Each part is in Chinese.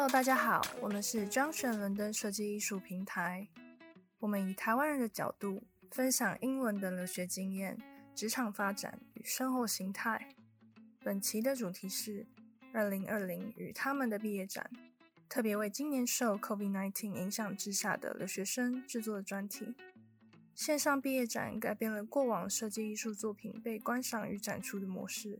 Hello，大家好，我们是 Junction 伦敦设计艺术平台。我们以台湾人的角度分享英文的留学经验、职场发展与生活形态。本期的主题是二零二零与他们的毕业展，特别为今年受 COVID-19 影响之下的留学生制作的专题。线上毕业展改变了过往设计艺术作品被观赏与展出的模式，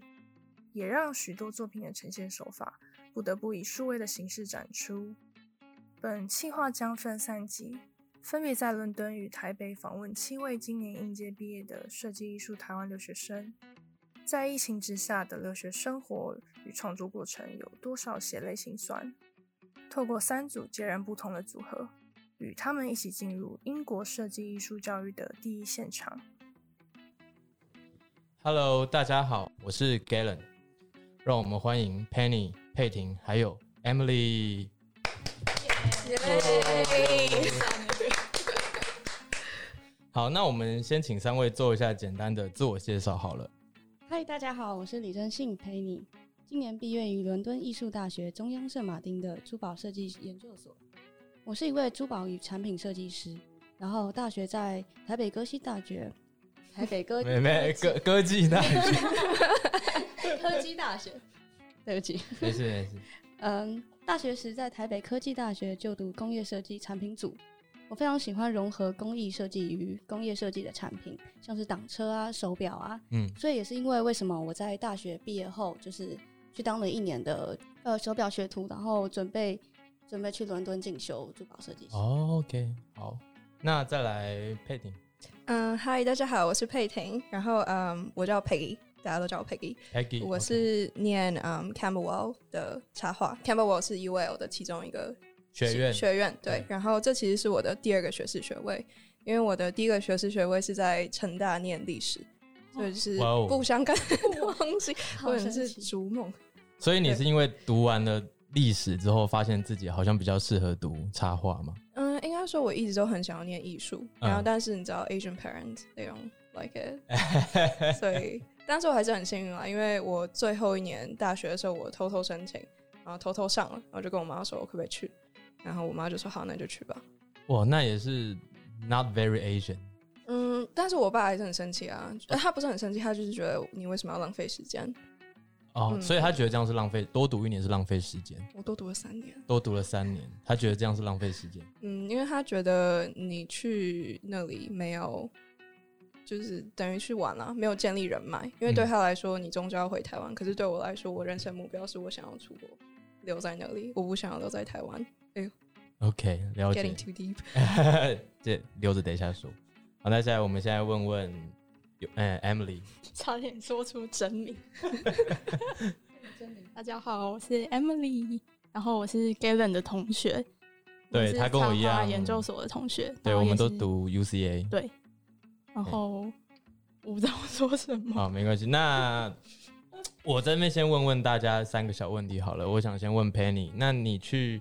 也让许多作品的呈现手法。不得不以数位的形式展出。本企划将分三集，分别在伦敦与台北访问七位今年应届毕业的设计艺术台湾留学生，在疫情之下的留学生活与创作过程有多少血泪辛酸？透过三组截然不同的组合，与他们一起进入英国设计艺术教育的第一现场。Hello，大家好，我是 Galen，让我们欢迎 Penny。佩婷，还有 Emily，好，那我们先请三位做一下简单的自我介绍好了。嗨，大家好，我是李真信 Penny，今年毕业于伦敦艺术大学中央圣马丁的珠宝设计研究所。我是一位珠宝与产品设计师，然后大学在台北歌西大学，台北歌没没歌 歌技大学，科技大学。对不起，没事没事。嗯，大学时在台北科技大学就读工业设计产品组，我非常喜欢融合工艺设计与工业设计的产品，像是挡车啊、手表啊。嗯，所以也是因为为什么我在大学毕业后就是去当了一年的呃手表学徒，然后准备准备去伦敦进修珠宝设计师。哦，OK，好，那再来佩婷。嗯，嗨，大家好，我是佩婷，然后嗯，我叫 Peggy。大家都叫我 Peggy。Peggy，我是念嗯 Camberwell 的插画。Camberwell 是 UL 的其中一个学院。学院对，对，然后这其实是我的第二个学士学位，因为我的第一个学士学位是在成大念历史，所以是不相干的东西，或者是逐梦。所以你是因为读完了历史之后，发现自己好像比较适合读插画吗？嗯，应该说我一直都很想要念艺术，然后但是你知道 Asian parents they don't like it，所以。但是我还是很幸运啊，因为我最后一年大学的时候，我偷偷申请，然后偷偷上了，然后就跟我妈说，我可不可以去？然后我妈就说好，那就去吧。哇，那也是 not very Asian。嗯，但是我爸还是很生气啊，他不是很生气，他就是觉得你为什么要浪费时间？哦，嗯、所以他觉得这样是浪费，多读一年是浪费时间。我多读了三年，多读了三年，他觉得这样是浪费时间。嗯，因为他觉得你去那里没有。就是等于去玩了，没有建立人脉。因为对他来说，你终究要回台湾。可是对我来说，我人生目标是我想要出国，留在那里。我不想要留在台湾。哎呦，OK，了解。Getting too deep，这留着等一下说。好，那现在我们现在问问，哎，Emily，差点说出真名。真名。大家好，我是 Emily，然后我是 Galen 的同学。对，他跟我一样，研究所的同学。对，我们都读 UCA。对。然后我不知道 说什么。好，没关系。那我这边先问问大家三个小问题好了。我想先问 Penny，那你去，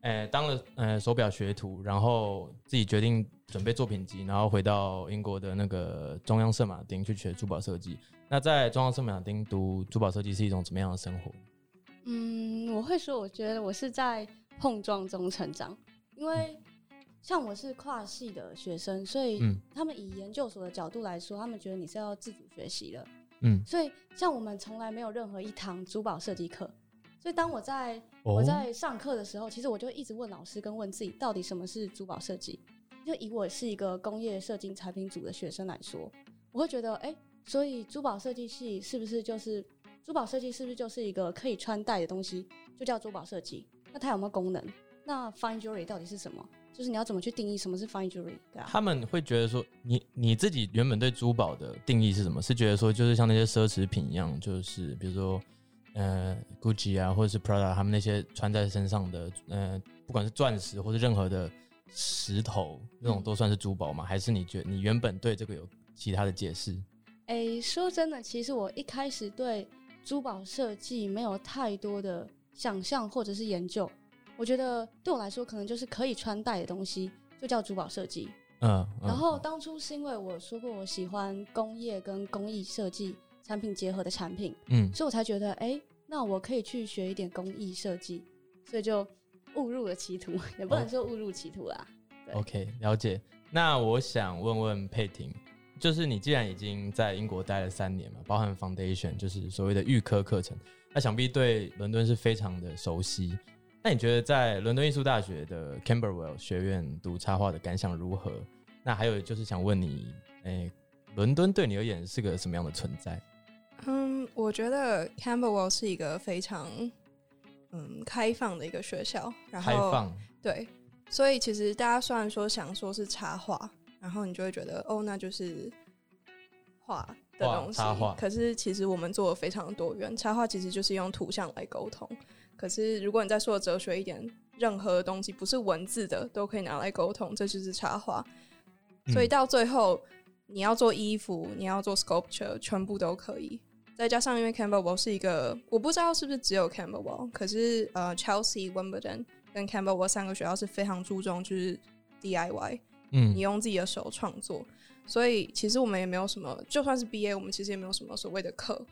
呃，当了呃手表学徒，然后自己决定准备作品集，然后回到英国的那个中央圣马丁去学珠宝设计。那在中央圣马丁读珠宝设计是一种怎么样的生活？嗯，我会说，我觉得我是在碰撞中成长，因为。像我是跨系的学生，所以他们以研究所的角度来说，他们觉得你是要自主学习的。嗯，所以像我们从来没有任何一堂珠宝设计课，所以当我在我在上课的时候，其实我就一直问老师跟问自己，到底什么是珠宝设计？就以我是一个工业设计产品组的学生来说，我会觉得，哎，所以珠宝设计系是不是就是珠宝设计？是不是就是一个可以穿戴的东西，就叫珠宝设计？那它有没有功能？那 fine jewelry 到底是什么？就是你要怎么去定义什么是 fine jewelry？对啊，他们会觉得说，你你自己原本对珠宝的定义是什么？是觉得说，就是像那些奢侈品一样，就是比如说，呃，Gucci 啊，或者是 Prada，他们那些穿在身上的，呃，不管是钻石或者任何的石头，那种都算是珠宝吗？还是你觉得你原本对这个有其他的解释？哎、欸，说真的，其实我一开始对珠宝设计没有太多的想象或者是研究。我觉得对我来说，可能就是可以穿戴的东西，就叫珠宝设计。嗯，嗯，然后当初是因为我说过我喜欢工业跟工艺设计产品结合的产品，嗯，所以我才觉得，哎，那我可以去学一点工艺设计，所以就误入了歧途，也不能说误入歧途啦。Oh. OK，了解。那我想问问佩婷，就是你既然已经在英国待了三年嘛，包含 Foundation，就是所谓的预科课程，那想必对伦敦是非常的熟悉。那你觉得在伦敦艺术大学的 Camberwell 学院读插画的感想如何？那还有就是想问你，诶、欸，伦敦对你而言是个什么样的存在？嗯，我觉得 Camberwell 是一个非常嗯开放的一个学校，然后开放对，所以其实大家虽然说想说是插画，然后你就会觉得哦，那就是画的东西，可是其实我们做的非常多元，插画其实就是用图像来沟通。可是如果你再说哲学一点，任何东西不是文字的都可以拿来沟通，这就是插画。所以到最后，你要做衣服，你要做 sculpture，全部都可以。再加上，因为 Camberwell 是一个，我不知道是不是只有 Camberwell，可是呃，Chelsea、Wimbledon 跟 Camberwell 三个学校是非常注重就是 DIY，嗯，你用自己的手创作。所以其实我们也没有什么，就算是 BA，我们其实也没有什么所谓的课。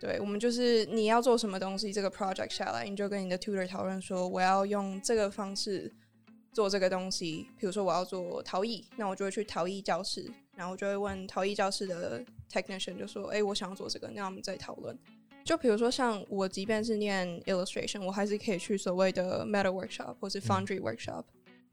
对，我们就是你要做什么东西，这个 project 下来，你就跟你的 tutor 讨论说，我要用这个方式做这个东西。比如说我要做陶艺，那我就会去陶艺教室，然后我就会问陶艺教室的。Technician 就说：“哎、欸，我想要做这个，那我们再讨论。就比如说，像我，即便是念 illustration，我还是可以去所谓的 metal workshop 或是 foundry workshop。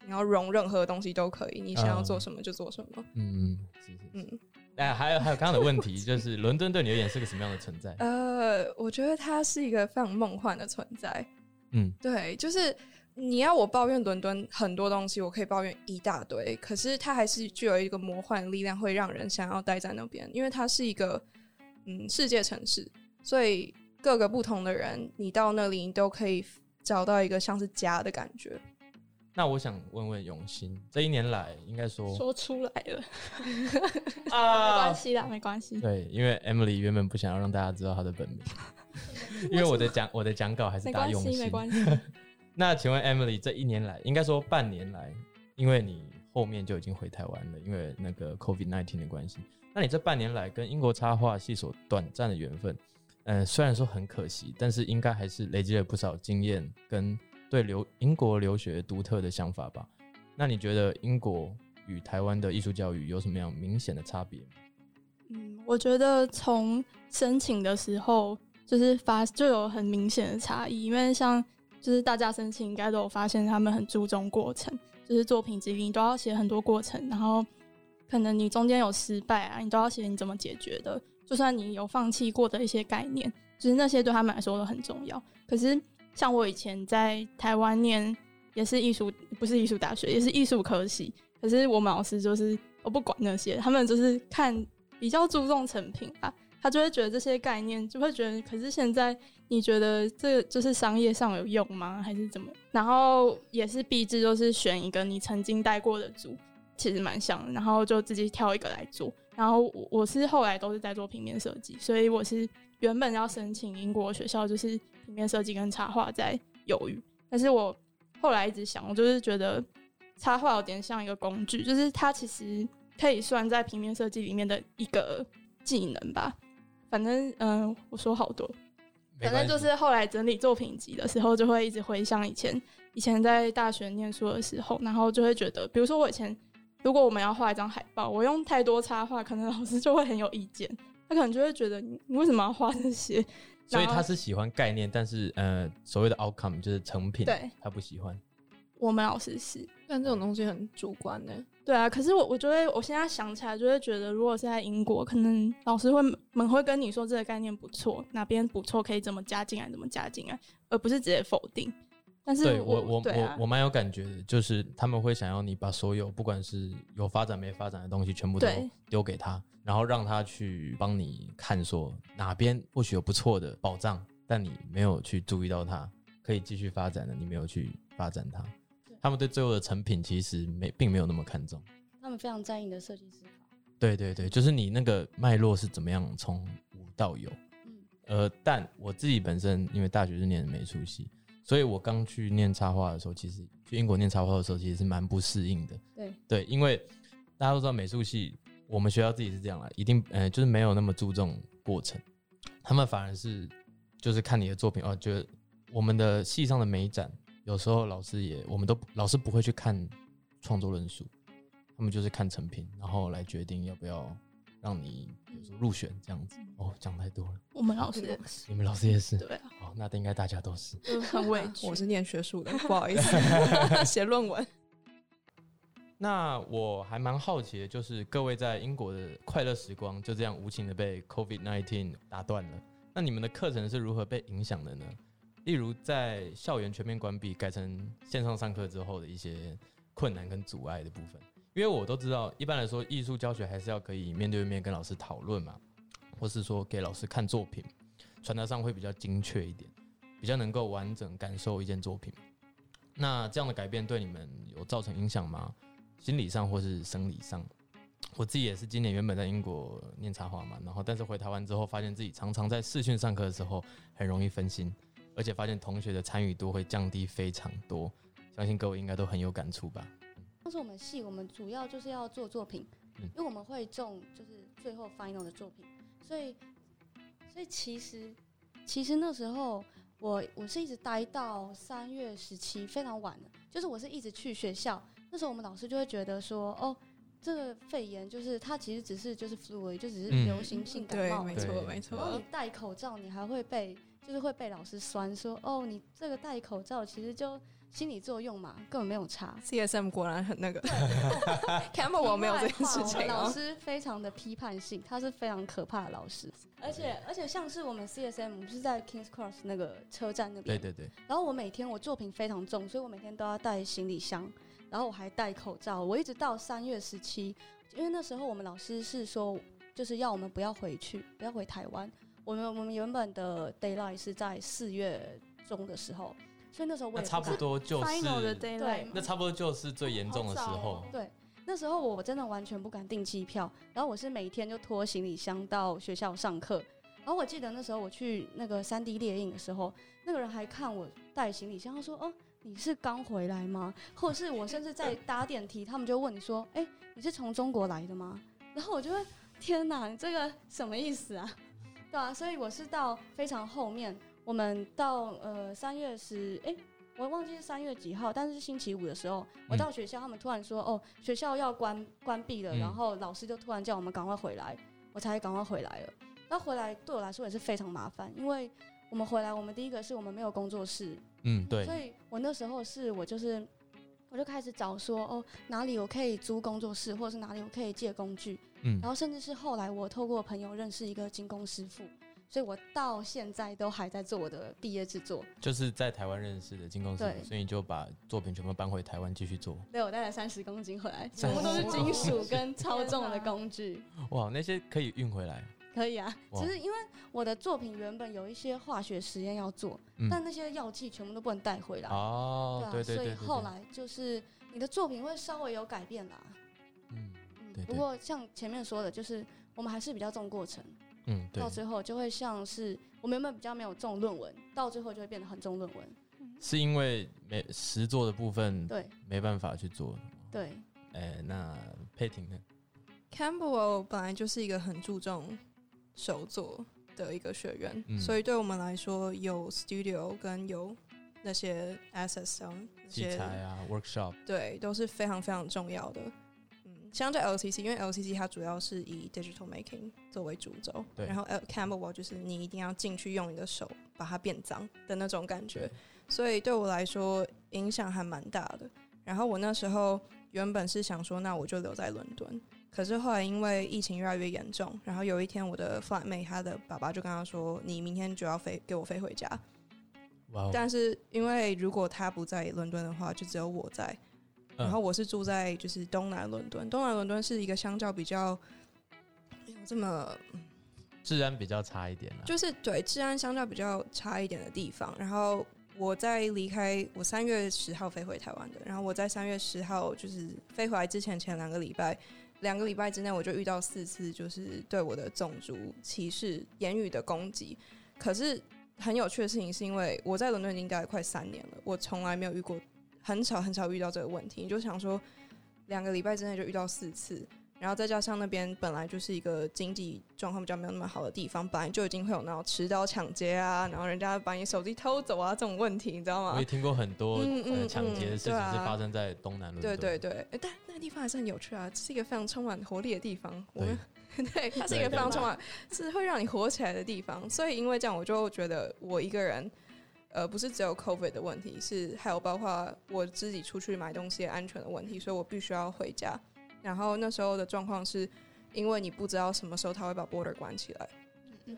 你要融任何东西都可以，你想要做什么就做什么。嗯嗯，是是是嗯。哎，还有还有刚刚的问题，就是伦敦对你而言是个什么样的存在？呃，我觉得它是一个非常梦幻的存在。嗯，对，就是。”你要我抱怨伦敦很多东西，我可以抱怨一大堆。可是它还是具有一个魔幻力量，会让人想要待在那边，因为它是一个嗯世界城市，所以各个不同的人，你到那里你都可以找到一个像是家的感觉。那我想问问永新，这一年来应该说说出来了 啊，没关系啦，没关系。对，因为 Emily 原本不想要让大家知道她的本名，因为我的讲我的讲稿还是大用心，没关系，关系。那请问 Emily，这一年来，应该说半年来，因为你后面就已经回台湾了，因为那个 COVID nineteen 的关系。那你这半年来跟英国插画系所短暂的缘分，呃，虽然说很可惜，但是应该还是累积了不少经验跟对留英国留学独特的想法吧？那你觉得英国与台湾的艺术教育有什么样明显的差别？嗯，我觉得从申请的时候就是发就有很明显的差异，因为像。就是大家申请应该都有发现，他们很注重过程，就是作品集你都要写很多过程，然后可能你中间有失败啊，你都要写你怎么解决的。就算你有放弃过的一些概念，就是那些对他们来说都很重要。可是像我以前在台湾念也是艺术，不是艺术大学，也是艺术科系，可是我们老师就是我不管那些，他们就是看比较注重成品吧。他就会觉得这些概念，就会觉得，可是现在你觉得这就是商业上有用吗？还是怎么？然后也是必制，就是选一个你曾经带过的组，其实蛮像的，然后就自己挑一个来做。然后我我是后来都是在做平面设计，所以我是原本要申请英国学校，就是平面设计跟插画在犹豫。但是我后来一直想，我就是觉得插画有点像一个工具，就是它其实可以算在平面设计里面的一个技能吧。反正嗯、呃，我说好多，反正就是后来整理作品集的时候，就会一直回想以前以前在大学念书的时候，然后就会觉得，比如说我以前如果我们要画一张海报，我用太多插画，可能老师就会很有意见，他可能就会觉得你你为什么要画这些？所以他是喜欢概念，但是呃，所谓的 outcome 就是成品，对，他不喜欢。我们老师是，但这种东西很主观的。对啊，可是我我觉得我现在想起来就会觉得，如果是在英国，可能老师会们会跟你说这个概念不错，哪边不错可以怎么加进来，怎么加进来，而不是直接否定。但是对我我我我蛮有感觉的，就是他们会想要你把所有不管是有发展没发展的东西全部都丢给他，然后让他去帮你看，说哪边或许有不错的宝藏，但你没有去注意到它可以继续发展的，你没有去发展它。他们对最后的成品其实没并没有那么看重，他们非常在意你的设计思考。对对对，就是你那个脉络是怎么样从无到有。嗯，呃，但我自己本身因为大学是念美术系，所以我刚去念插画的时候，其实去英国念插画的时候，其实是蛮不适应的。对对，因为大家都知道美术系，我们学校自己是这样啦，一定呃就是没有那么注重过程，他们反而是就是看你的作品哦，觉得我们的系上的美展。有时候老师也，我们都老师不会去看创作论述，他们就是看成品，然后来决定要不要让你比如说入选这样子。哦，讲太多了。我们老师也是，你们老师也是。对啊。哦，那应该大家都是。很委屈。我是念学术的，不好意思，写论文。那我还蛮好奇的，就是各位在英国的快乐时光就这样无情的被 COVID-19 打断了，那你们的课程是如何被影响的呢？例如，在校园全面关闭、改成线上上课之后的一些困难跟阻碍的部分，因为我都知道，一般来说，艺术教学还是要可以面对面跟老师讨论嘛，或是说给老师看作品，传达上会比较精确一点，比较能够完整感受一件作品。那这样的改变对你们有造成影响吗？心理上或是生理上？我自己也是今年原本在英国念插画嘛，然后但是回台湾之后，发现自己常常在视讯上课的时候很容易分心。而且发现同学的参与度会降低非常多，相信各位应该都很有感触吧。当时我们系，我们主要就是要做作品，因为我们会中就是最后 final 的作品，所以所以其实其实那时候我我是一直待到三月十七，非常晚的，就是我是一直去学校，那时候我们老师就会觉得说，哦，这个肺炎就是它其实只是就是 flu，就只是流行性感冒，嗯、对，没错没错。然后你戴口罩，你还会被。就是会被老师酸说哦，你这个戴口罩其实就心理作用嘛，根本没有差。CSM 果然很那个，Campbell 我没有这件事情。老师非常的批判性，他是非常可怕的老师。而且而且像是我们 CSM，我们是在 Kings Cross 那个车站那边。对对对。然后我每天我作品非常重，所以我每天都要带行李箱，然后我还戴口罩。我一直到三月十七，因为那时候我们老师是说，就是要我们不要回去，不要回台湾。我们我们原本的 d a y l i g h t 是在四月中的时候，所以那时候我也差不多就是 final 的 deadline，那差不多就是最严重的时候。对，那时候我真的完全不敢订机票，然后我是每天就拖行李箱到学校上课。然后我记得那时候我去那个三 D 猎印的时候，那个人还看我带行李箱，他说：“哦，你是刚回来吗？”或者是我甚至在搭电梯，他们就问你说：“哎，你是从中国来的吗？”然后我就会：“天哪，你这个什么意思啊？”对啊，所以我是到非常后面，我们到呃三月十，哎，我忘记是三月几号，但是星期五的时候，我到学校，他们突然说，哦，学校要关关闭了，然后老师就突然叫我们赶快回来，我才赶快回来了。那回来对我来说也是非常麻烦，因为我们回来，我们第一个是我们没有工作室，嗯，对，所以我那时候是我就是。我就开始找说哦，哪里我可以租工作室，或者是哪里我可以借工具，嗯，然后甚至是后来我透过朋友认识一个金工师傅，所以我到现在都还在做我的毕业制作，就是在台湾认识的金工师傅，所以你就把作品全部搬回台湾继续做。对，我带了三十公斤回来，全部都是金属跟 超重的工具。哇，那些可以运回来。可以啊，只是因为我的作品原本有一些化学实验要做，嗯、但那些药剂全部都不能带回来。哦，对啊，对对对，所以后来就是你的作品会稍微有改变啦。嗯，不过像前面说的，就是我们还是比较重过程。嗯，对。到最后就会像是我们原本比较没有重论文，到最后就会变得很重论文。是因为没实做的部分对没办法去做。对。哎、欸，那佩婷呢？Campbell 本来就是一个很注重。手作的一个学院，嗯、所以对我们来说，有 studio 跟有那些 assets 器材啊，workshop，对，都是非常非常重要的。嗯，相对 LCC，因为 LCC 它主要是以 digital making 作为主轴，对。然后 Campbell 就是你一定要进去用你的手把它变脏的那种感觉，所以对我来说影响还蛮大的。然后我那时候原本是想说，那我就留在伦敦。可是后来因为疫情越来越严重，然后有一天我的 flatmate 他的爸爸就跟他说：“你明天就要飞，给我飞回家。” Wow. 但是因为如果他不在伦敦的话，就只有我在。然后我是住在就是东南伦敦，东南伦敦是一个相较比较没有这么治安比较差一点，就是对治安相较比较差一点的地方。然后我在离开，我三月十号飞回台湾的，然后我在三月十号就是飞回来之前前两个礼拜。两个礼拜之内，我就遇到四次，就是对我的种族歧视、言语的攻击。可是很有趣的事情，是因为我在伦敦已经待了快三年了，我从来没有遇过，很少很少遇到这个问题。你就想说，两个礼拜之内就遇到四次，然后再加上那边本来就是一个经济状况比较没有那么好的地方，本来就已经会有那种持刀抢劫啊，然后人家把你手机偷走啊这种问题，你知道吗？我也听过很多抢劫的事情是发生在东南伦敦。对对对，但那个地方还是很有趣啊，是一个非常充满活力的地方。我们 对，它是一个非常充满是会让你活起来的地方。所以因为这样，我就觉得我一个人，呃，不是只有 COVID 的问题，是还有包括我自己出去买东西安全的问题，所以我必须要回家。然后那时候的状况是，因为你不知道什么时候他会把 border 关起来，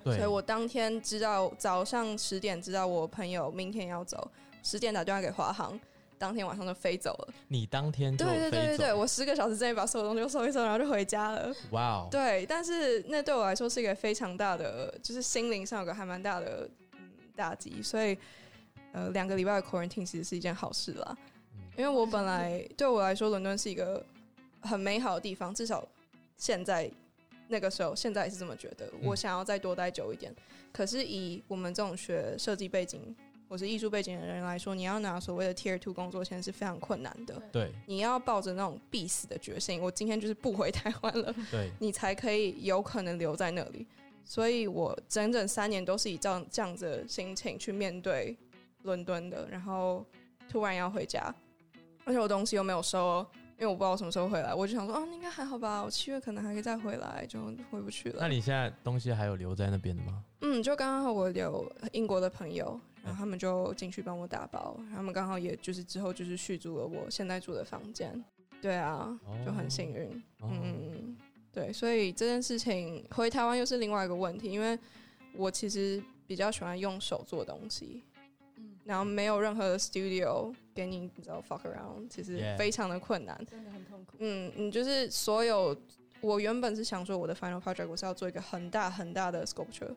所以我当天知道早上十点知道我朋友明天要走，十点打电话给华航，当天晚上就飞走了。你当天就飞走？对对对对，我十个小时之内把所有东西都收一收，然后就回家了。哇哦！对，但是那对我来说是一个非常大的，就是心灵上有个还蛮大的嗯打击，所以呃两个礼拜的 quarantine 其实是一件好事啦，因为我本来对我来说伦敦是一个。很美好的地方，至少现在那个时候，现在也是这么觉得。我想要再多待久一点，嗯、可是以我们这种学设计背景或是艺术背景的人来说，你要拿所谓的 Tier Two 工作签是非常困难的。对，你要抱着那种必死的决心，我今天就是不回台湾了，对，你才可以有可能留在那里。所以我整整三年都是以这样这样子的心情去面对伦敦的，然后突然要回家，而且我东西又没有收。因为我不知道我什么时候回来，我就想说，哦，应该还好吧，我七月可能还可以再回来，就回不去了。那你现在东西还有留在那边的吗？嗯，就刚刚好我有英国的朋友，然后他们就进去帮我打包，他们刚好也就是之后就是续租了我现在住的房间。对啊，就很幸运。哦、嗯，对，所以这件事情回台湾又是另外一个问题，因为我其实比较喜欢用手做东西。嗯然后没有任何的 studio 给你，你知道 fuck around，其实非常的困难，真的很痛苦。嗯，你就是所有，我原本是想说我的 final project 我是要做一个很大很大的 sculpture，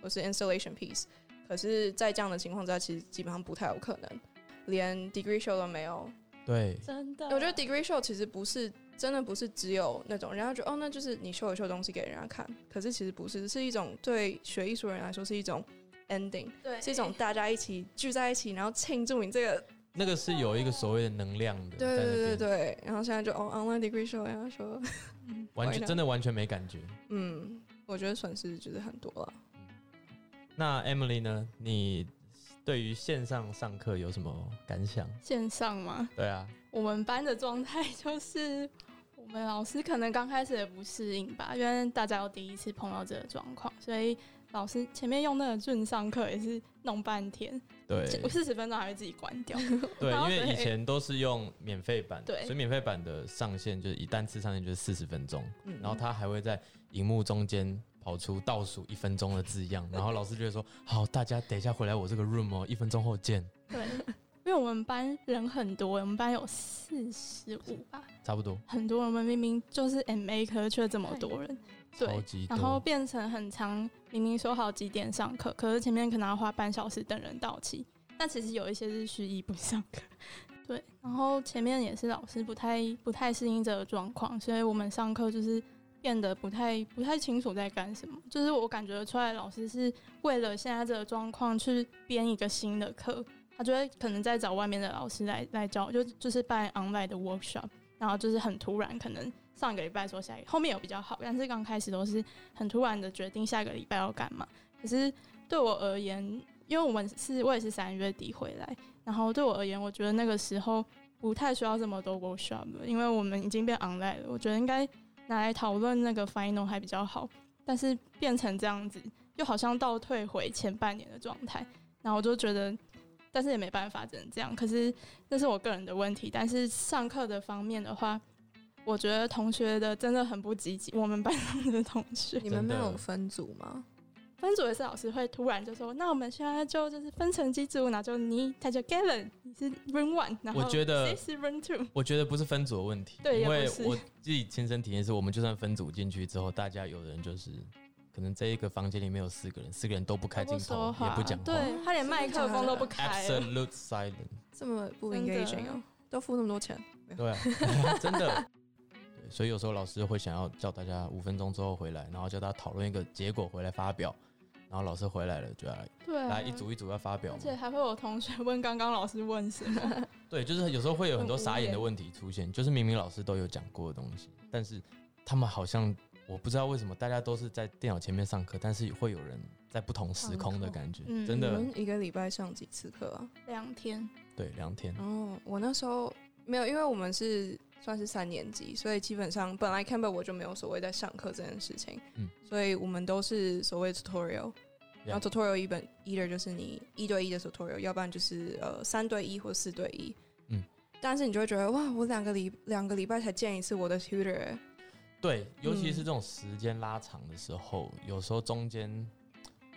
或是 installation piece，可是，在这样的情况之下，其实基本上不太有可能，连 degree show 都没有。对，真的。我觉得 degree show 其实不是真的不是只有那种，人家觉得哦，那就是你秀一秀东西给人家看，可是其实不是，是一种对学艺术人来说是一种。ending 对，是一种大家一起聚在一起，然后庆祝你这个那个是有一个所谓的能量的，对对对对。然后现在就哦，online degree show 呀，说 完全 真的完全没感觉。嗯，我觉得损失就是很多了。那 Emily 呢？你对于线上上课有什么感想？线上吗？对啊，我们班的状态就是我们老师可能刚开始也不适应吧，因为大家都第一次碰到这个状况，所以。老师前面用那个 Zoom 上课也是弄半天，对，四十分钟还会自己关掉。对，因为以前都是用免费版，对，所以免费版的上限就是一单次上限就是四十分钟，然后他还会在荧幕中间跑出倒数一分钟的字样，然后老师就会说：“好，大家等一下回来我这个 room 哦，一分钟后见。”对，因为我们班人很多，我们班有四十五吧，差不多，很多人，我们明明就是 MA 科，却这么多人。对，然后变成很长，明明说好几点上课，可是前面可能要花半小时等人到齐。但其实有一些是蓄意不上课，对。然后前面也是老师不太不太适应这个状况，所以我们上课就是变得不太不太清楚在干什么。就是我感觉出来，老师是为了现在这个状况去编一个新的课，他就会可能在找外面的老师来来教，就就是办 online 的 workshop，然后就是很突然可能。上个礼拜说下一个，后面有比较好，但是刚开始都是很突然的决定下个礼拜要干嘛。可是对我而言，因为我们是我也是三月底回来，然后对我而言，我觉得那个时候不太需要这么多 workshop，因为我们已经变 online 了。我觉得应该拿来讨论那个 final 还比较好，但是变成这样子，又好像倒退回前半年的状态。然后我就觉得，但是也没办法，只能这样。可是那是我个人的问题，但是上课的方面的话。我觉得同学的真的很不积极。我们班上的同学，你们没有分组吗？分组也是老师会突然就说：“那我们现在就就是分成几组，那就你他就 Gavin，你是 Run One，然后我觉得谁是 Run Two。”我觉得不是分组的问题，对，因为我自己亲身体验是，我们就算分组进去之后，大家有人就是可能这一个房间里面有四个人，四个人都不开镜头，不也不讲话，对他连麦克风都不开，Absolute silence，这么不 engaging 哦，都付那么多钱，对啊，真的。所以有时候老师会想要叫大家五分钟之后回来，然后叫大家讨论一个结果回来发表，然后老师回来了就要来，来一组一组要发表，而且还会有同学问刚刚老师问什么？对，就是有时候会有很多傻眼的问题出现，就是明明老师都有讲过的东西，但是他们好像我不知道为什么大家都是在电脑前面上课，但是会有人在不同时空的感觉，嗯、真的。一个礼拜上几次课啊？两天。对，两天。哦，我那时候没有，因为我们是算是三年级，所以基本上本来 Campbell 我就没有所谓在上课这件事情，嗯，所以我们都是所谓 tutorial，然后 tutorial 一本 either 就是你一对一的 tutorial，要不然就是呃三对一或四对一，嗯，但是你就会觉得哇，我两个礼两个礼拜才见一次我的 tutor，对，尤其是这种时间拉长的时候，嗯、有时候中间。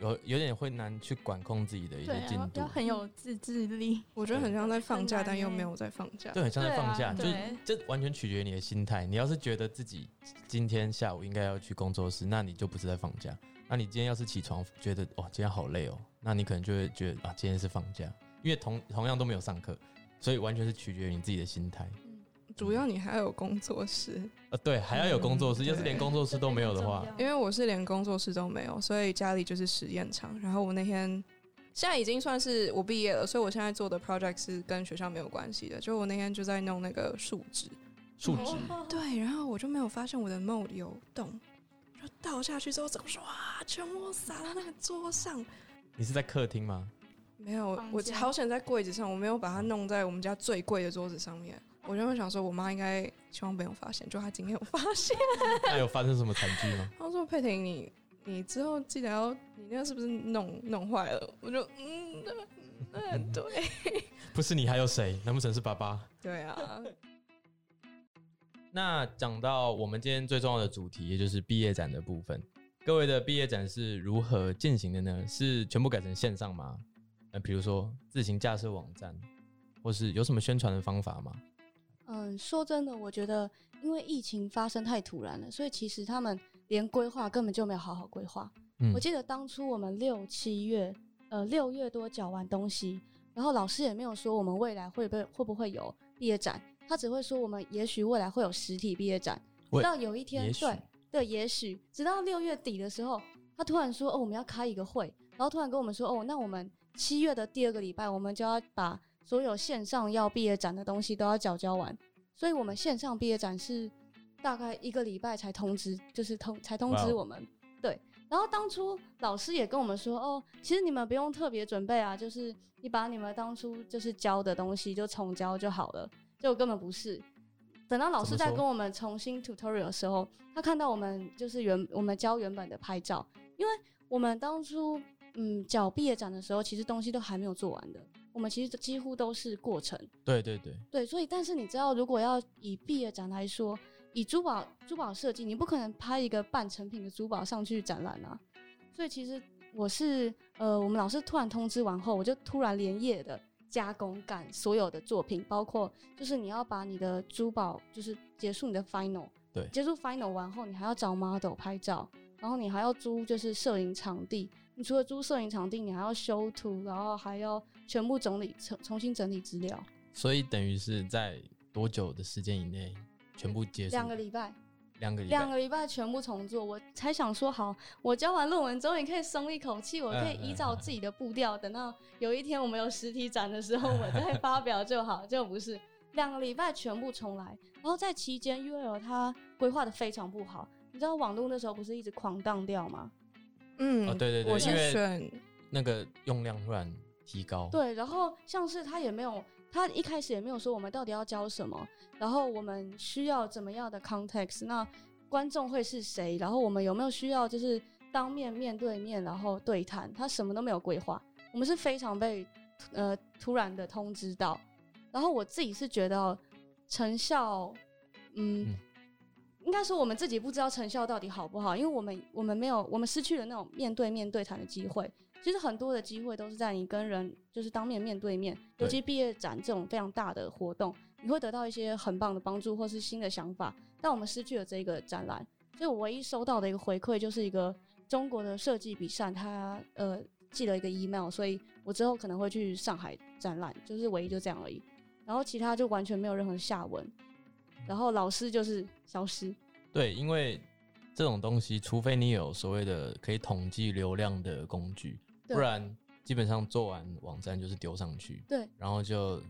有有点会难去管控自己的一些进度，要很有自制力。我觉得很像在放假，但又没有在放假。对，很像在放假，就这完全取决于你的心态。你要是觉得自己今天下午应该要去工作室，那你就不是在放假。那你今天要是起床觉得哦今天好累哦，那你可能就会觉得啊今天是放假，因为同同样都没有上课，所以完全是取决于你自己的心态。主要你还要有工作室，呃，对，还要有工作室。嗯、要是连工作室都没有的话，因为我是连工作室都没有，所以家里就是实验场。然后我那天现在已经算是我毕业了，所以我现在做的 project 是跟学校没有关系的。就我那天就在弄那个树脂，树脂，对，然后我就没有发现我的 mode 有动，就倒下去之后，整个哇，全部洒到那个桌上。你是在客厅吗？没有，我好想在柜子上，我没有把它弄在我们家最贵的桌子上面。我原本想说，我妈应该希望没有发现，就她今天有发现。那有发生什么惨剧吗？她说：“佩婷，你你之后记得要，你那个是不是弄弄坏了？”我就嗯，那 对，不是你还有谁？难不成是爸爸？对啊。那讲到我们今天最重要的主题，也就是毕业展的部分，各位的毕业展是如何进行的呢？是全部改成线上吗？呃，比如说自行架设网站，或是有什么宣传的方法吗？嗯，说真的，我觉得因为疫情发生太突然了，所以其实他们连规划根本就没有好好规划。嗯，我记得当初我们六七月，呃，六月多缴完东西，然后老师也没有说我们未来会不会会不会有毕业展，他只会说我们也许未来会有实体毕业展。直到有一天，对对，也许直到六月底的时候，他突然说哦，我们要开一个会，然后突然跟我们说哦，那我们七月的第二个礼拜，我们就要把。所有线上要毕业展的东西都要缴交完，所以我们线上毕业展是大概一个礼拜才通知，就是通才通知我们。Wow. 对，然后当初老师也跟我们说，哦，其实你们不用特别准备啊，就是你把你们当初就是交的东西就重交就好了，就根本不是。等到老师在跟我们重新 tutorial 的时候，他看到我们就是原我们交原本的拍照，因为我们当初嗯缴毕业展的时候，其实东西都还没有做完的。我们其实几乎都是过程，对对对对，所以但是你知道，如果要以毕业展来说，以珠宝珠宝设计，你不可能拍一个半成品的珠宝上去展览啊。所以其实我是呃，我们老师突然通知完后，我就突然连夜的加工赶所有的作品，包括就是你要把你的珠宝就是结束你的 final，对，结束 final 完后，你还要找 model 拍照，然后你还要租就是摄影场地。你除了租摄影场地，你还要修图，然后还要全部整理重重新整理资料。所以等于是在多久的时间以内全部结束？两个礼拜。两个礼拜。两个礼拜全部重做，我才想说好，我交完论文之后，你可以松一口气，我可以依照自己的步调，等到有一天我们有实体展的时候，我再发表就好。就不是两个礼拜全部重来，然后在期间，UL 它规划的非常不好。你知道网络那时候不是一直狂荡掉吗？嗯，哦，对对对，我先选那个用量突然提高。对，然后像是他也没有，他一开始也没有说我们到底要教什么，然后我们需要怎么样的 context，那观众会是谁，然后我们有没有需要就是当面面对面然后对谈，他什么都没有规划，我们是非常被呃突然的通知到，然后我自己是觉得成效，嗯。嗯应该说我们自己不知道成效到底好不好，因为我们我们没有我们失去了那种面对面对谈的机会。其实很多的机会都是在你跟人就是当面面对面，尤其毕业展这种非常大的活动，你会得到一些很棒的帮助或是新的想法。但我们失去了这个展览，所以我唯一收到的一个回馈就是一个中国的设计比赛，他呃寄了一个 email，所以我之后可能会去上海展览，就是唯一就这样而已。然后其他就完全没有任何下文。然后老师就是消失。对，因为这种东西，除非你有所谓的可以统计流量的工具，不然基本上做完网站就是丢上去。对，然后就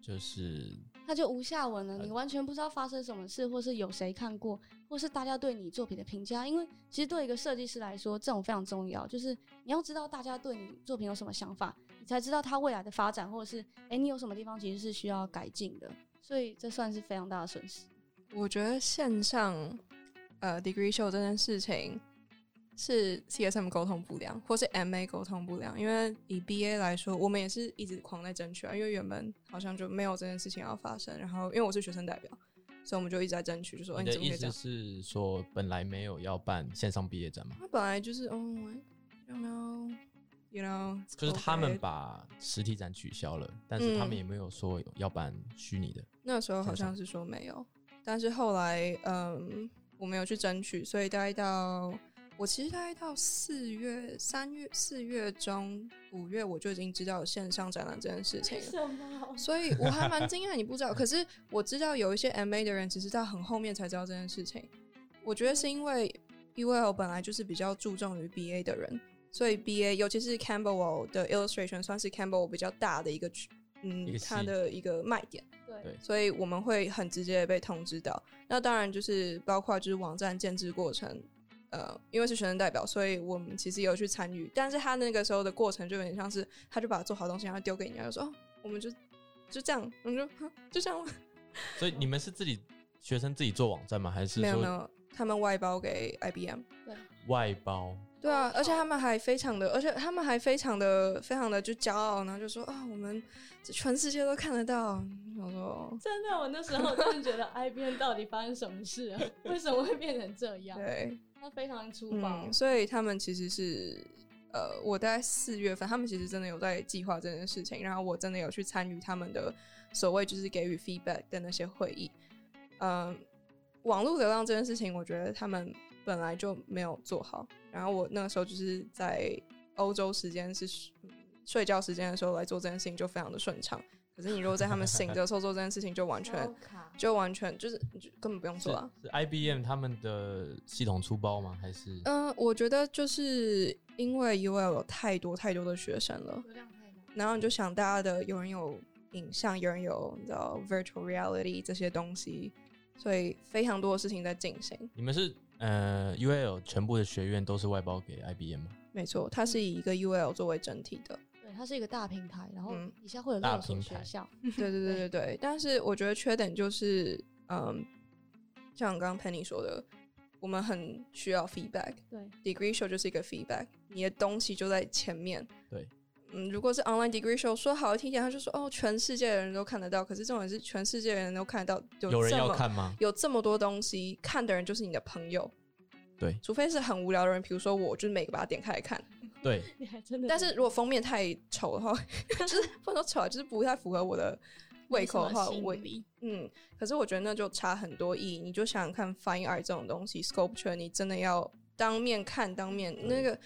就是它就无下文了，你完全不知道发生什么事，或是有谁看过，或是大家对你作品的评价。因为其实对一个设计师来说，这种非常重要，就是你要知道大家对你作品有什么想法，你才知道它未来的发展，或者是哎、欸，你有什么地方其实是需要改进的。所以这算是非常大的损失。我觉得线上呃 degree show 这件事情是 CSM 沟通不良，或是 MA 沟通不良。因为以 BA 来说，我们也是一直狂在争取啊，因为原本好像就没有这件事情要发生。然后因为我是学生代表，所以我们就一直在争取，就说你的意思是说本来没有要办线上毕业展吗？他本来就是哦，？You know，就是他们把实体展取消了，但是他们也没有说要办虚拟的。嗯那时候好像是说没有，但是后来，嗯，我没有去争取，所以大概到我其实大概到四月、三月、四月中、五月，我就已经知道有线上展览这件事情了。所以我还蛮惊讶，你不知道。可是我知道有一些 MA 的人，只是到很后面才知道这件事情。我觉得是因为 UL 本来就是比较注重于 BA 的人，所以 BA 尤其是 Campbell 的 Illustration 算是 Campbell 比较大的一个区。嗯，它的一个卖点，对，所以我们会很直接的被通知到。那当然就是包括就是网站建置过程，呃，因为是学生代表，所以我们其实也有去参与。但是他那个时候的过程就有点像是，他就把做好东西然后丢给你，然后说，哦，我们就就这样，我们就 就这样。所以你们是自己学生自己做网站吗？还是没有没有，他们外包给 IBM，对，外包。对啊，而且他们还非常的，而且他们还非常的、非常的就骄傲，然后就说啊，我们全世界都看得到。我说真的，我那时候真的觉得 IBM 到底发生什么事啊？为什么会变成这样？对，他非常粗暴、嗯，所以他们其实是呃，我大概四月份，他们其实真的有在计划这件事情，然后我真的有去参与他们的所谓就是给予 feedback 的那些会议。嗯、呃，网络流量这件事情，我觉得他们。本来就没有做好，然后我那个时候就是在欧洲时间是睡觉时间的时候来做这件事情，就非常的顺畅。可是你如果在他们醒着时候做这件事情，就完全 就完全就是就根本不用做啊。是 IBM 他们的系统出包吗？还是？嗯、呃，我觉得就是因为 UL 有太多太多的学生了，然后你就想大家的有人有影像，有人有你知道 virtual reality 这些东西，所以非常多的事情在进行。你们是？呃，UL 全部的学院都是外包给 IBM 吗？没错，它是以一个 UL 作为整体的。对，它是一个大平台，然后底下会有六所学校。对对对对对。对但是我觉得缺点就是，嗯，像刚刚 Penny 说的，我们很需要 feedback。对，Degree Show 就是一个 feedback，你的东西就在前面。对。嗯，如果是 online degree show，说好听点，他就说哦，全世界的人都看得到。可是这种是全世界的人都看得到，有，有人要看吗？有这么多东西，看的人就是你的朋友。对，除非是很无聊的人，比如说我，就是每个把它点开来看。对，你还真的。但是如果封面太丑的话，就是不能说丑，就是不太符合我的胃口的话，我嗯，可是我觉得那就差很多意义。你就想想看，fine art 这种东西，sculpture，你真的要当面看，当面那个。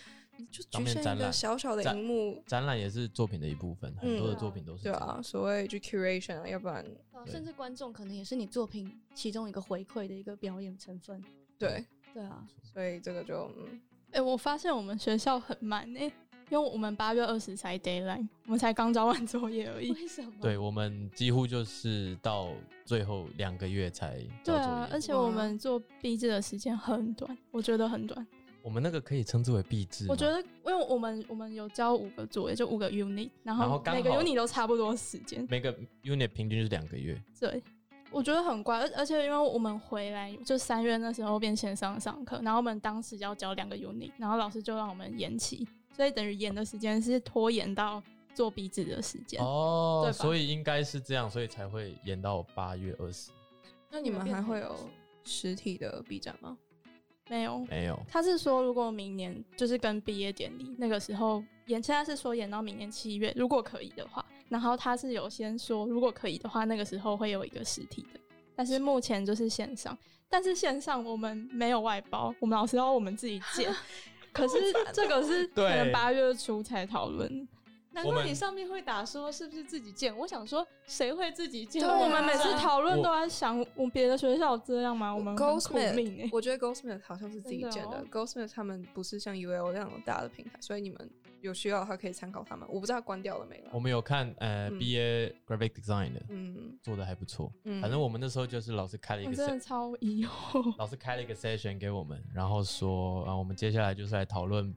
就局限一个小小的荧幕，展览也是作品的一部分，很多的作品都是。对啊，所谓就 curation 啊，要不然，甚至观众可能也是你作品其中一个回馈的一个表演成分。对，对啊，所以这个就，嗯，哎，我发现我们学校很慢诶，因为我们八月二十才 deadline，我们才刚交完作业而已。为什么？对，我们几乎就是到最后两个月才交作业。对啊，而且我们做毕制的时间很短，我觉得很短。我们那个可以称之为壁纸。我觉得，因为我们我们有交五个作业，就五个 unit，然后每个 unit 都差不多时间。每个 unit 平均是两个月。对，我觉得很乖，而而且因为我们回来就三月那时候变线上上课，然后我们当时要交两个 unit，然后老师就让我们延期，所以等于延的时间是拖延到做鼻子的时间。哦，对，所以应该是这样，所以才会延到八月二十。那你们还会有实体的 B 展吗？没有，没有。他是说，如果明年就是跟毕业典礼那个时候演，现在是说演到明年七月，如果可以的话。然后他是有先说，如果可以的话，那个时候会有一个实体的。但是目前就是线上，但是线上我们没有外包，我们老师要我们自己建。可是这个是可能八月初才讨论。难怪你上面会打说是不是自己建？我，想说谁会自己建？我们每次讨论都在想，我别的学校有这样吗？我们 Goldsmith，、欸、我觉得 Goldsmith 好像是自己建的。哦、Goldsmith 他们不是像 UL 那样大的平台，所以你们有需要的话可以参考他们。我不知道关掉了没有。我们有看呃、嗯、BA Graphic Design 的，嗯，做的还不错。嗯，反正我们那时候就是老师开了一个，真的超疑惑。老师开了一个 session 给我们，然后说啊，我们接下来就是来讨论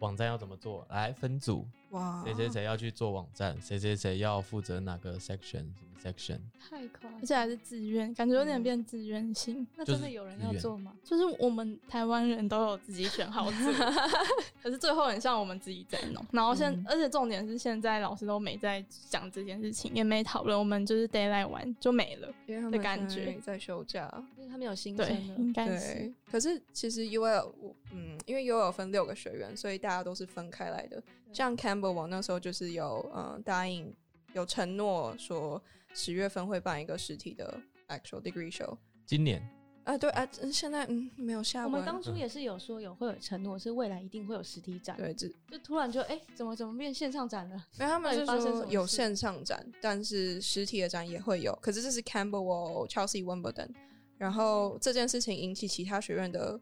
网站要怎么做，来分组。哇，谁谁谁要去做网站，谁谁谁要负责哪个 section 什么 section，太夸张，而且还是自愿，感觉有点变自愿性。那真的有人要做吗？就是我们台湾人都有自己选好做，可是最后很像我们自己在弄。然后现，嗯、而且重点是现在老师都没在讲这件事情，也没讨论，我们就是 deadline 完就没了的感觉。在休假，因为他们有新生了，应该是。可是其实 UL 嗯，因为 UL 分六个学院，所以大家都是分开来的。像 Campbell 我那时候就是有嗯答应，有承诺说十月份会办一个实体的 actual degree show。今年啊对啊，现在嗯没有下文。我们当初也是有说有会有承诺，是未来一定会有实体展。对，就就突然就哎、欸、怎么怎么变线上展了？没有，他们是说有线上展，但是实体的展也会有。可是这是 Campbell Chelsea Wimbledon，然后这件事情引起其他学院的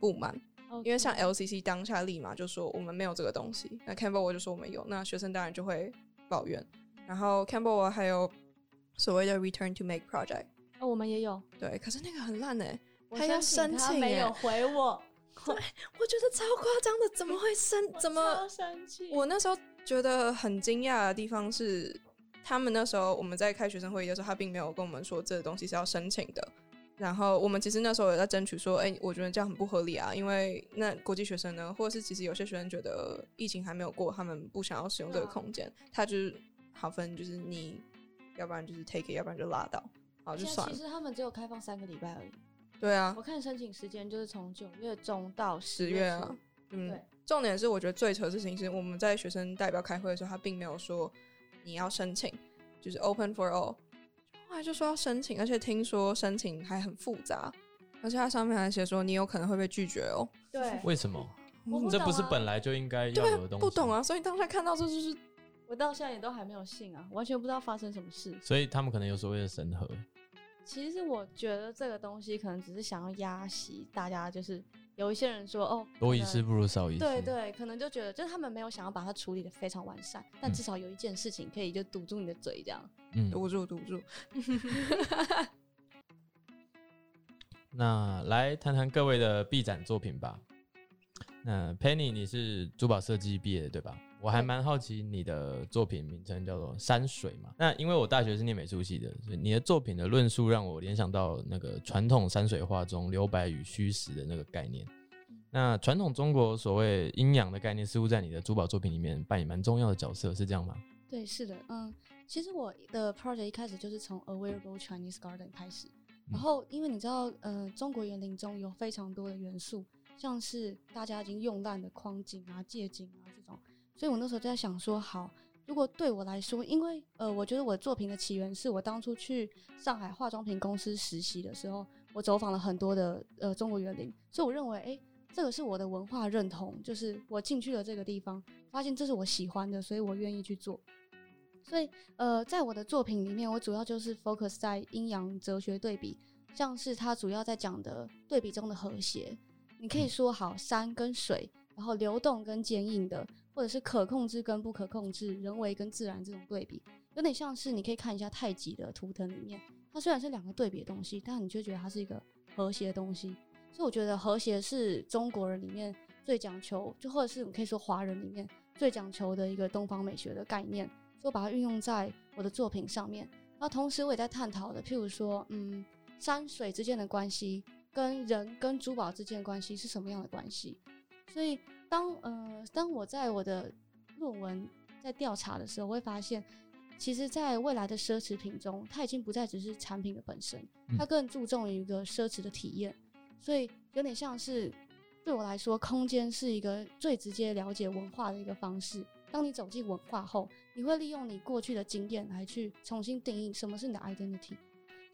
不满。因为像 LCC 当下立马就说我们没有这个东西，那 Campbell 我就说我们有，那学生当然就会抱怨。然后 Campbell 还有所谓的 Return to Make Project，哦，我们也有，对，可是那个很烂哎，他要申请，他没有回我，对，我觉得超夸张的，怎么会申？怎么？我那时候觉得很惊讶的地方是，他们那时候我们在开学生会议的时候，他并没有跟我们说这个东西是要申请的。然后我们其实那时候也在争取说，哎，我觉得这样很不合理啊，因为那国际学生呢，或者是其实有些学生觉得疫情还没有过，他们不想要使用这个空间，他就是好分，就是你要不然就是 take it，要不然就拉倒，好就算了。其实他们只有开放三个礼拜而已。对啊，我看申请时间就是从九月中到十月啊。嗯，对。重点是我觉得最扯的事情是我们在学生代表开会的时候，他并没有说你要申请，就是 open for all。后来就说要申请，而且听说申请还很复杂，而且它上面还写说你有可能会被拒绝哦。对，为什么？不啊、这不是本来就应该要有的东西？不懂啊。所以当时看到这就是，我到现在也都还没有信啊，完全不知道发生什么事。所以他们可能有所谓的审核。其实我觉得这个东西可能只是想要压息大家，就是。有一些人说哦，多一事不如少一事。对对，可能就觉得就是他们没有想要把它处理的非常完善，嗯、但至少有一件事情可以就堵住你的嘴，这样。嗯，堵住堵住。那来谈谈各位的毕展作品吧。那 Penny，你是珠宝设计毕业的对吧？我还蛮好奇你的作品名称叫做山水嘛？那因为我大学是念美术系的，所以你的作品的论述让我联想到那个传统山水画中留白与虚实的那个概念。那传统中国所谓阴阳的概念，似乎在你的珠宝作品里面扮演蛮重要的角色，是这样吗？对，是的，嗯，其实我的 project 一开始就是从 A Wearable Chinese Garden 开始，然后因为你知道，呃，中国园林中有非常多的元素，像是大家已经用烂的框景啊、借景啊这种。所以我那时候就在想说，好，如果对我来说，因为呃，我觉得我的作品的起源是我当初去上海化妆品公司实习的时候，我走访了很多的呃中国园林，所以我认为，哎，这个是我的文化认同，就是我进去了这个地方，发现这是我喜欢的，所以我愿意去做。所以呃，在我的作品里面，我主要就是 focus 在阴阳哲学对比，像是它主要在讲的对比中的和谐。你可以说好山跟水，然后流动跟坚硬的。或者是可控制跟不可控制，人为跟自然这种对比，有点像是你可以看一下太极的图腾里面，它虽然是两个对比的东西，但你就觉得它是一个和谐的东西。所以我觉得和谐是中国人里面最讲求，就或者是你可以说华人里面最讲求的一个东方美学的概念，所以我把它运用在我的作品上面。然后同时我也在探讨的，譬如说，嗯，山水之间的关系，跟人跟珠宝之间的关系是什么样的关系？所以。当呃，当我在我的论文在调查的时候，我会发现，其实，在未来的奢侈品中，它已经不再只是产品的本身，它更注重于一个奢侈的体验。所以，有点像是对我来说，空间是一个最直接了解文化的一个方式。当你走进文化后，你会利用你过去的经验来去重新定义什么是你的 identity。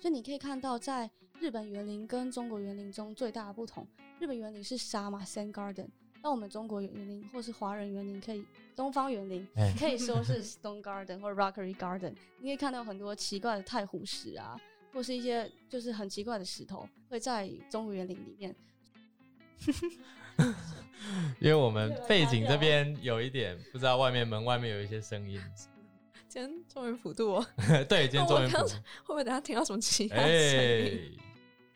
所以，你可以看到，在日本园林跟中国园林中最大的不同，日本园林是沙嘛，Sand Garden。那我们中国园林或是华人园林，可以东方园林可以说是 Stone Garden 或 Rockery Garden，你可以看到很多奇怪的太湖石啊，或是一些就是很奇怪的石头会在中国园林里面。因为我们背景这边有一点不知道，外面门外面有一些声音。今天终于普渡哦。对，今天终于普渡。会不会等下听到什么其他声音？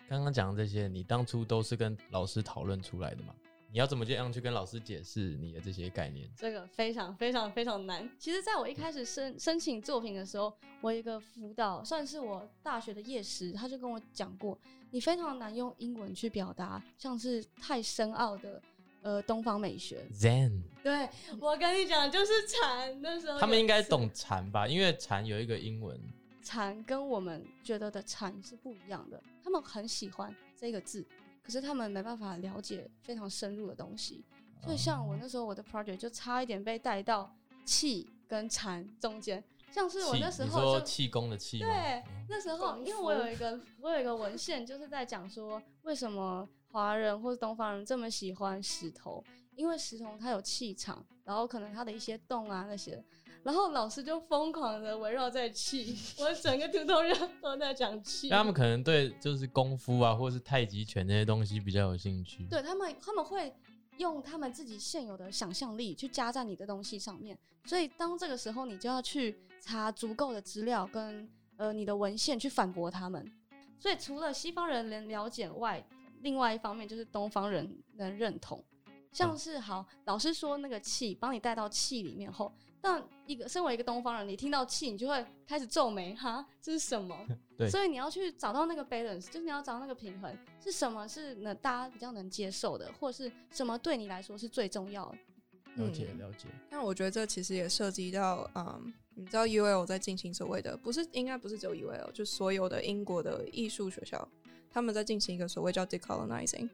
刚刚讲的这些，你当初都是跟老师讨论出来的吗？你要怎么这样去跟老师解释你的这些概念？这个非常非常非常难。其实，在我一开始申申请作品的时候，我一个辅导算是我大学的业师，他就跟我讲过，你非常难用英文去表达，像是太深奥的呃东方美学。Zen，对，我跟你讲，就是禅。那时候他们应该懂禅吧？因为禅有一个英文，禅跟我们觉得的禅是不一样的。他们很喜欢这个字。可是他们没办法了解非常深入的东西，所以像我那时候我的 project 就差一点被带到气跟禅中间，像是我那时候就说气功的气，对，那时候因为我有一个我有一个文献就是在讲说为什么华人或者东方人这么喜欢石头，因为石头它有气场，然后可能它的一些洞啊那些。然后老师就疯狂的围绕在气，我整个图头人都在讲气。他们可能对就是功夫啊，或是太极拳这些东西比较有兴趣。对他们，他们会用他们自己现有的想象力去加在你的东西上面。所以当这个时候，你就要去查足够的资料跟呃你的文献去反驳他们。所以除了西方人能了解外，另外一方面就是东方人能认同。像是好，老师说那个气，帮你带到气里面后。但一个身为一个东方人，你听到气，你就会开始皱眉，哈，这是什么？对，所以你要去找到那个 balance，就是你要找到那个平衡，是什么是呢？大家比较能接受的，或者是什么对你来说是最重要的？了解了解。那、嗯、我觉得这其实也涉及到，嗯，你知道 UL 在进行所谓的，不是应该不是只有 UL，就所有的英国的艺术学校，他们在进行一个所谓叫 decolonizing。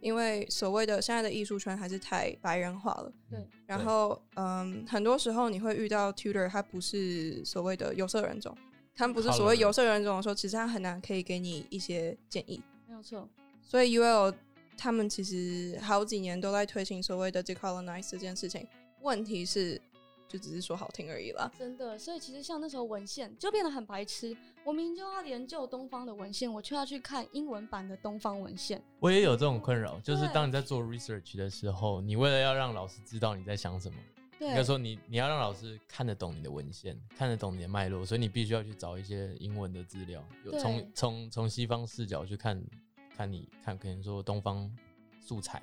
因为所谓的现在的艺术圈还是太白人化了，对。然后，嗯，很多时候你会遇到 tutor，他不是所谓的有色人种，他们不是所谓有色人种的时候，其实他很难可以给你一些建议。没有错。所以 UL 他们其实好几年都在推行所谓的 decolonize 这件事情。问题是。就只是说好听而已啦，真的。所以其实像那时候文献就变得很白痴。我明明就要研究东方的文献，我却要去看英文版的东方文献。我也有这种困扰，就是当你在做 research 的时候，你为了要让老师知道你在想什么，对，应该说你你要让老师看得懂你的文献，看得懂你的脉络，所以你必须要去找一些英文的资料，有从从从西方视角去看看你看可能说东方素材。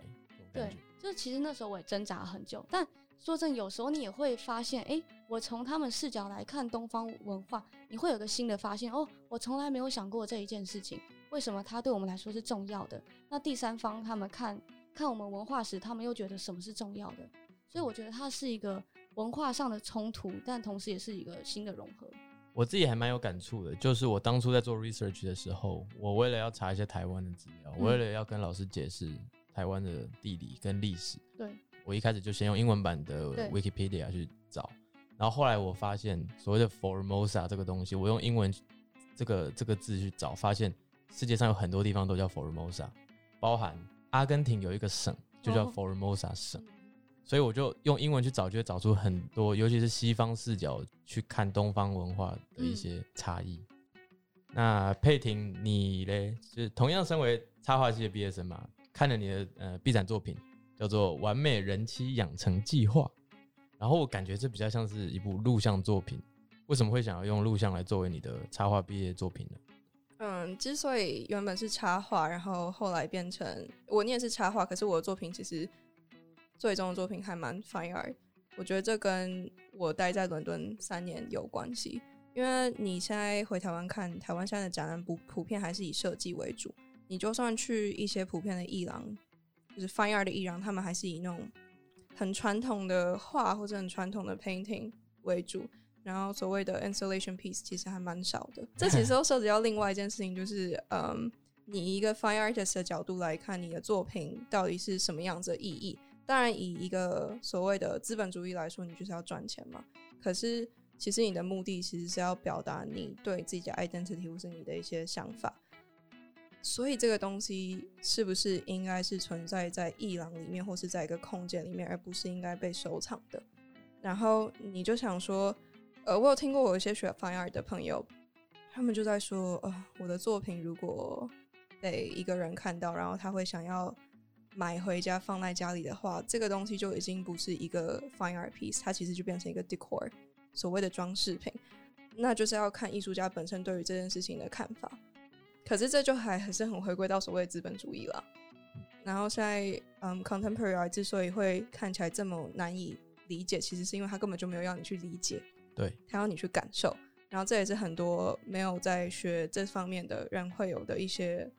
对，就是其实那时候我也挣扎很久，但。说真，有时候你也会发现，哎、欸，我从他们视角来看东方文化，你会有个新的发现哦。我从来没有想过这一件事情，为什么它对我们来说是重要的？那第三方他们看看我们文化时，他们又觉得什么是重要的？所以我觉得它是一个文化上的冲突，但同时也是一个新的融合。我自己还蛮有感触的，就是我当初在做 research 的时候，我为了要查一些台湾的资料，我为了要跟老师解释台湾的地理跟历史，对。我一开始就先用英文版的 Wikipedia 去找，然后后来我发现所谓的 Formosa 这个东西，我用英文这个这个字去找，发现世界上有很多地方都叫 Formosa，包含阿根廷有一个省就叫 Formosa 省，哦，所以我就用英文去找，就会找出很多，尤其是西方视角去看东方文化的一些差异。嗯、那佩婷你嘞，就是同样身为插画系的毕业生嘛，看了你的呃毕展作品。叫做《完美人妻养成计划》，然后我感觉这比较像是一部录像作品。为什么会想要用录像来作为你的插画毕业作品呢？嗯，之所以原本是插画，然后后来变成我念是插画，可是我的作品其实最终的作品还蛮 fine。我觉得这跟我待在伦敦三年有关系，因为你现在回台湾看，台湾现在的展览不普遍还是以设计为主。你就算去一些普遍的艺廊。就是 fine art 的艺廊，他们还是以那种很传统的画或者很传统的 painting 为主，然后所谓的 installation piece 其实还蛮少的。这其实 都涉及到另外一件事情，就是嗯，你一个 fine artist 的角度来看，你的作品到底是什么样子的意义？当然，以一个所谓的资本主义来说，你就是要赚钱嘛。可是，其实你的目的其实是要表达你对自己的 identity 或是你的一些想法。所以这个东西是不是应该是存在在艺廊里面，或是在一个空间里面，而不是应该被收藏的？然后你就想说，呃，我有听过我一些学 fine art 的朋友，他们就在说，呃，我的作品如果被一个人看到，然后他会想要买回家放在家里的话，这个东西就已经不是一个 fine art piece，它其实就变成一个 decor，所谓的装饰品。那就是要看艺术家本身对于这件事情的看法。可是这就还还是很回归到所谓的资本主义了。然后现在，嗯，contemporary 之所以会看起来这么难以理解，其实是因为他根本就没有要你去理解，对，他要你去感受。然后这也是很多没有在学这方面的人会有的一些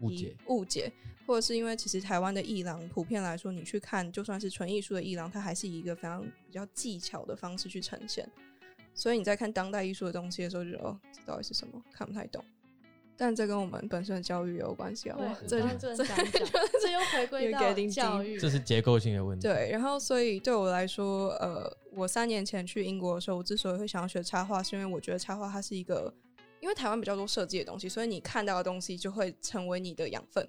误解，误解，或者是因为其实台湾的艺廊普遍来说，你去看就算是纯艺术的艺廊，它还是以一个非常比较技巧的方式去呈现。所以你在看当代艺术的东西的时候，就觉得哦，这到底是什么？看不太懂。但这跟我们本身的教育也有关系啊。对，这这这这又回归到教育，这是结构性的问题。对，然后所以对我来说，呃，我三年前去英国的时候，我之所以会想要学插画，是因为我觉得插画它是一个，因为台湾比较多设计的东西，所以你看到的东西就会成为你的养分。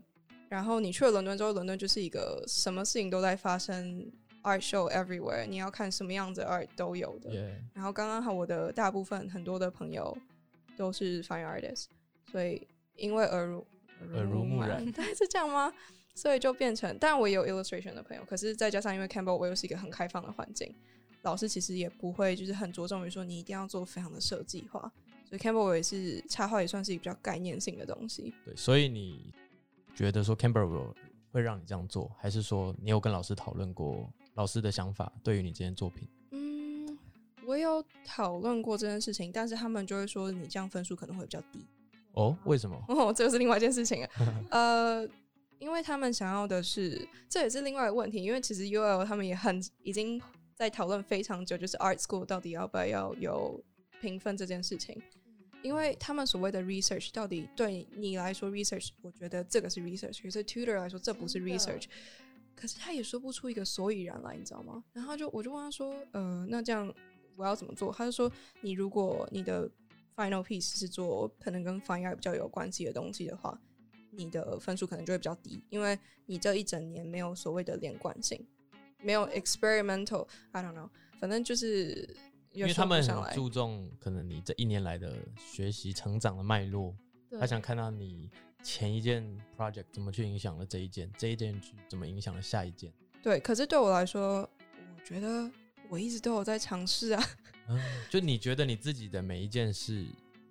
然后你去了伦敦之后，伦敦就是一个什么事情都在发生。Art show everywhere，你要看什么样子的 art 都有的。然后刚刚好，我的大部分很多的朋友都是 fine artist，所以因为耳濡耳濡目染，对是这样吗？所以就变成，但我也有 illustration 的朋友，可是再加上因为 Campbell 我又是一个很开放的环境，老师其实也不会就是很着重于说你一定要做非常的设计化，所以 Campbell 我也是插画也算是一个比较概念性的东西。对，所以你觉得说 Campbell 会让你这样做，还是说你有跟老师讨论过？老师的想法对于你这件作品，嗯，我有讨论过这件事情，但是他们就会说你这样分数可能会比较低。哦，为什么？哦，这个是另外一件事情啊。呃，因为他们想要的是，这也是另外一个问题，因为其实 UL 他们也很已经在讨论非常久，就是 Art School 到底要不要有评分这件事情，因为他们所谓的 research 到底对你来说 research，我觉得这个是 research，可是 tutor 来说这不是 research。可是他也说不出一个所以然来，你知道吗？然后就我就问他说，呃，那这样我要怎么做？他就说，你如果你的 final piece 是做可能跟 fine art 比较有关系的东西的话，你的分数可能就会比较低，因为你这一整年没有所谓的连贯性，没有 experimental，I don't know，反正就是因为他们很注重可能你这一年来的学习成长的脉络，他想看到你。前一件 project 怎么去影响了这一件，这一件怎么影响了下一件？对，可是对我来说，我觉得我一直都有在尝试啊。嗯，就你觉得你自己的每一件事。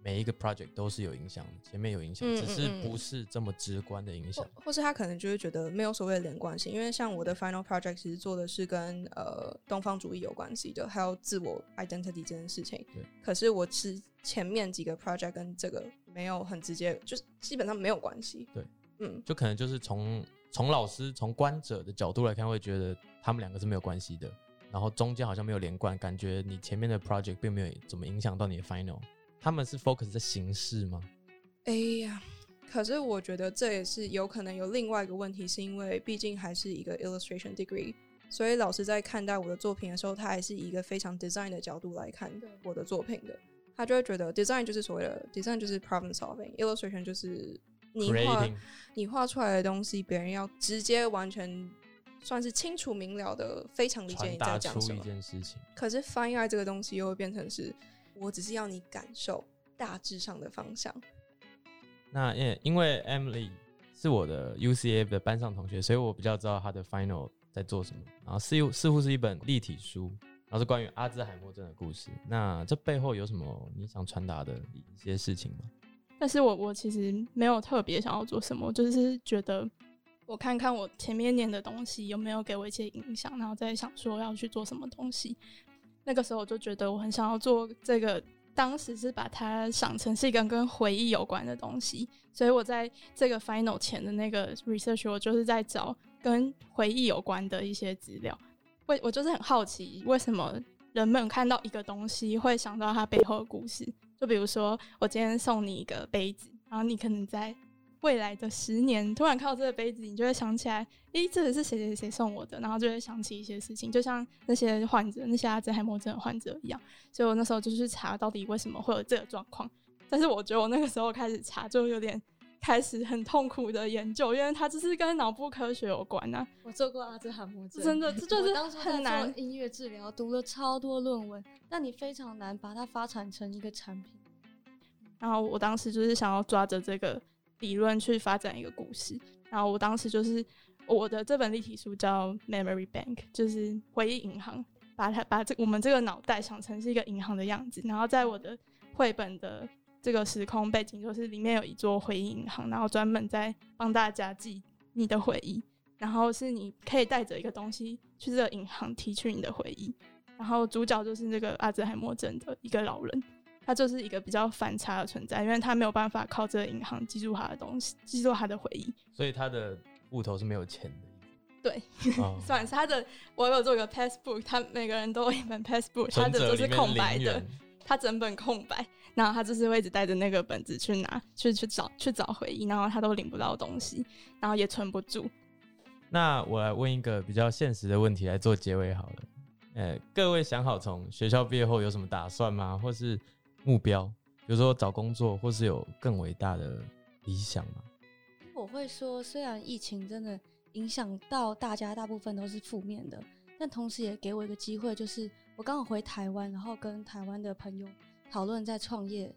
每一个 project 都是有影响的，前面有影响，嗯嗯嗯，只是不是这么直观的影响，或，或是他可能就会觉得没有所谓的连贯性，因为像我的 final project 其实做的是跟呃东方主义有关系的，还有自我 identity 这件事情。对。可是我是前面几个 project 跟这个没有很直接，就是基本上没有关系。对，嗯，就可能就是从从老师从观者的角度来看，会觉得他们两个是没有关系的，然后中间好像没有连贯，感觉你前面的 project 并没有怎么影响到你的 final。他们是 focus 在形式吗？哎呀，可是我觉得这也是有可能有另外一个问题，是因为毕竟还是一个 illustration degree，所以老师在看待我的作品的时候，他还是以一个非常 design 的角度来看我的作品的。他就会觉得 design 就是所谓的 design 就是 problem solving，illustration 就是你画你画出来的东西，别人要直接完全算是清楚明了的，非常理解你在讲什么一件事情。可是 fine art 这个东西又会变成是。我只是要你感受大致上的方向。那因因为 Emily 是我的 UCA 的班上同学，所以我比较知道他的 final 在做什么。然后似似乎是一本立体书，然后是关于阿兹海默症的故事。那这背后有什么你想传达的一些事情吗？但是我我其实没有特别想要做什么，就是觉得我看看我前面念的东西有没有给我一些影响，然后再想说要去做什么东西。那个时候我就觉得我很想要做这个，当时是把它想成是一个跟回忆有关的东西，所以我在这个 final 前的那个 research，我就是在找跟回忆有关的一些资料。为我就是很好奇，为什么人们看到一个东西会想到它背后的故事？就比如说，我今天送你一个杯子，然后你可能在。未来的十年，突然看到这个杯子，你就会想起来，诶，这个是谁谁谁送我的，然后就会想起一些事情，就像那些患者，那些阿兹海默症的患者一样。所以我那时候就去查，到底为什么会有这个状况。但是我觉得我那个时候开始查，就有点开始很痛苦的研究，因为它就是跟脑部科学有关啊。我做过阿兹海默症，真的，这就是很难。音乐治疗读了超多论文，但你非常难把它发展成一个产品。然后我当时就是想要抓着这个。理论去发展一个故事，然后我当时就是我的这本立体书叫 Memory Bank，就是回忆银行，把它把这我们这个脑袋想成是一个银行的样子。然后在我的绘本的这个时空背景，就是里面有一座回忆银行，然后专门在帮大家记你的回忆。然后是你可以带着一个东西去这个银行提取你的回忆。然后主角就是这个阿兹海默症的一个老人，他就是一个比较反差的存在，因为他没有办法靠这个银行记住他的东西，记住他的回忆。所以他的户头是没有钱的。对，哦、算是他的。我有做一个 passbook，他每个人都有一本 passbook，他的都是空白的，他整本空白。然后他就是会一直带着那个本子去拿，去去找去找回忆，然后他都领不到东西，然后也存不住。那我来问一个比较现实的问题来做结尾好了。呃，各位想好从学校毕业后有什么打算吗？或是目标？比如说找工作，或是有更伟大的理想吗？我会说，虽然疫情真的影响到大家，大部分都是负面的，但同时也给我一个机会，就是我刚好回台湾，然后跟台湾的朋友讨论在创业，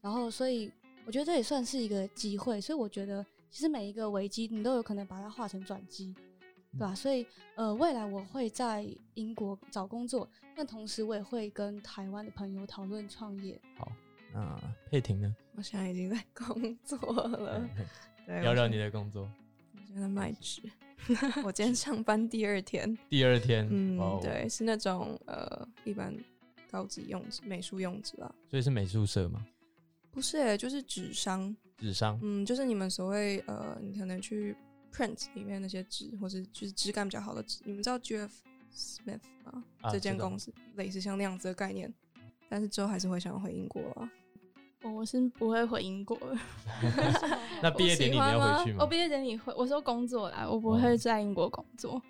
然后所以我觉得这也算是一个机会。所以我觉得，其实每一个危机，你都有可能把它化成转机。对吧？所以，呃，未来我会在英国找工作，但同时我也会跟台湾的朋友讨论创业。好，那佩婷呢？我现在已经在工作了。对，聊聊你的工作。我现在卖纸。我今天上班第二天。第二天。嗯，哦、对，是那种呃，一般高级用纸、美术用纸啊。所以是美术社吗？不是、欸，就是纸商。纸商。嗯，就是你们所谓呃，你可能去。Print 里面那些纸，或是就是质感比较好的纸，你们知道 GF Smith 吗？啊、这间公司类似像那样子的概念，但是之后还是会想要回英国啊。我是不会回英国的。那毕业典礼你要回去吗？我毕业典礼会，我说工作啦，我不会在英国工作。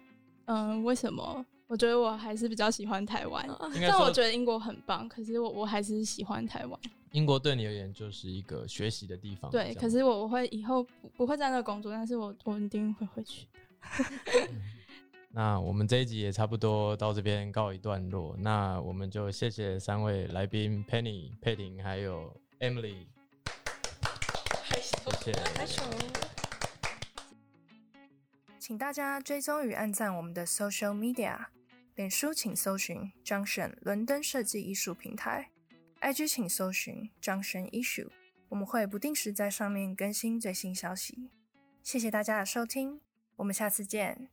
嗯、呃，为什么？我觉得我还是比较喜欢台湾，但我觉得英国很棒，可是我我还是喜欢台湾。英国对你而言就是一个学习的地方。对，可是我我会以后不，不会在那工作，但是我我一定会回去。嗯、那我们这一集也差不多到这边告一段落，那我们就谢谢三位来宾 Penny、佩婷还有 Emily。谢谢。请大家追踪与按赞我们的 social media，脸书请搜寻 Junction 伦敦设计艺术平台。IG 请搜寻张轩 Issue，我们会不定时在上面更新最新消息。谢谢大家的收听，我们下次见。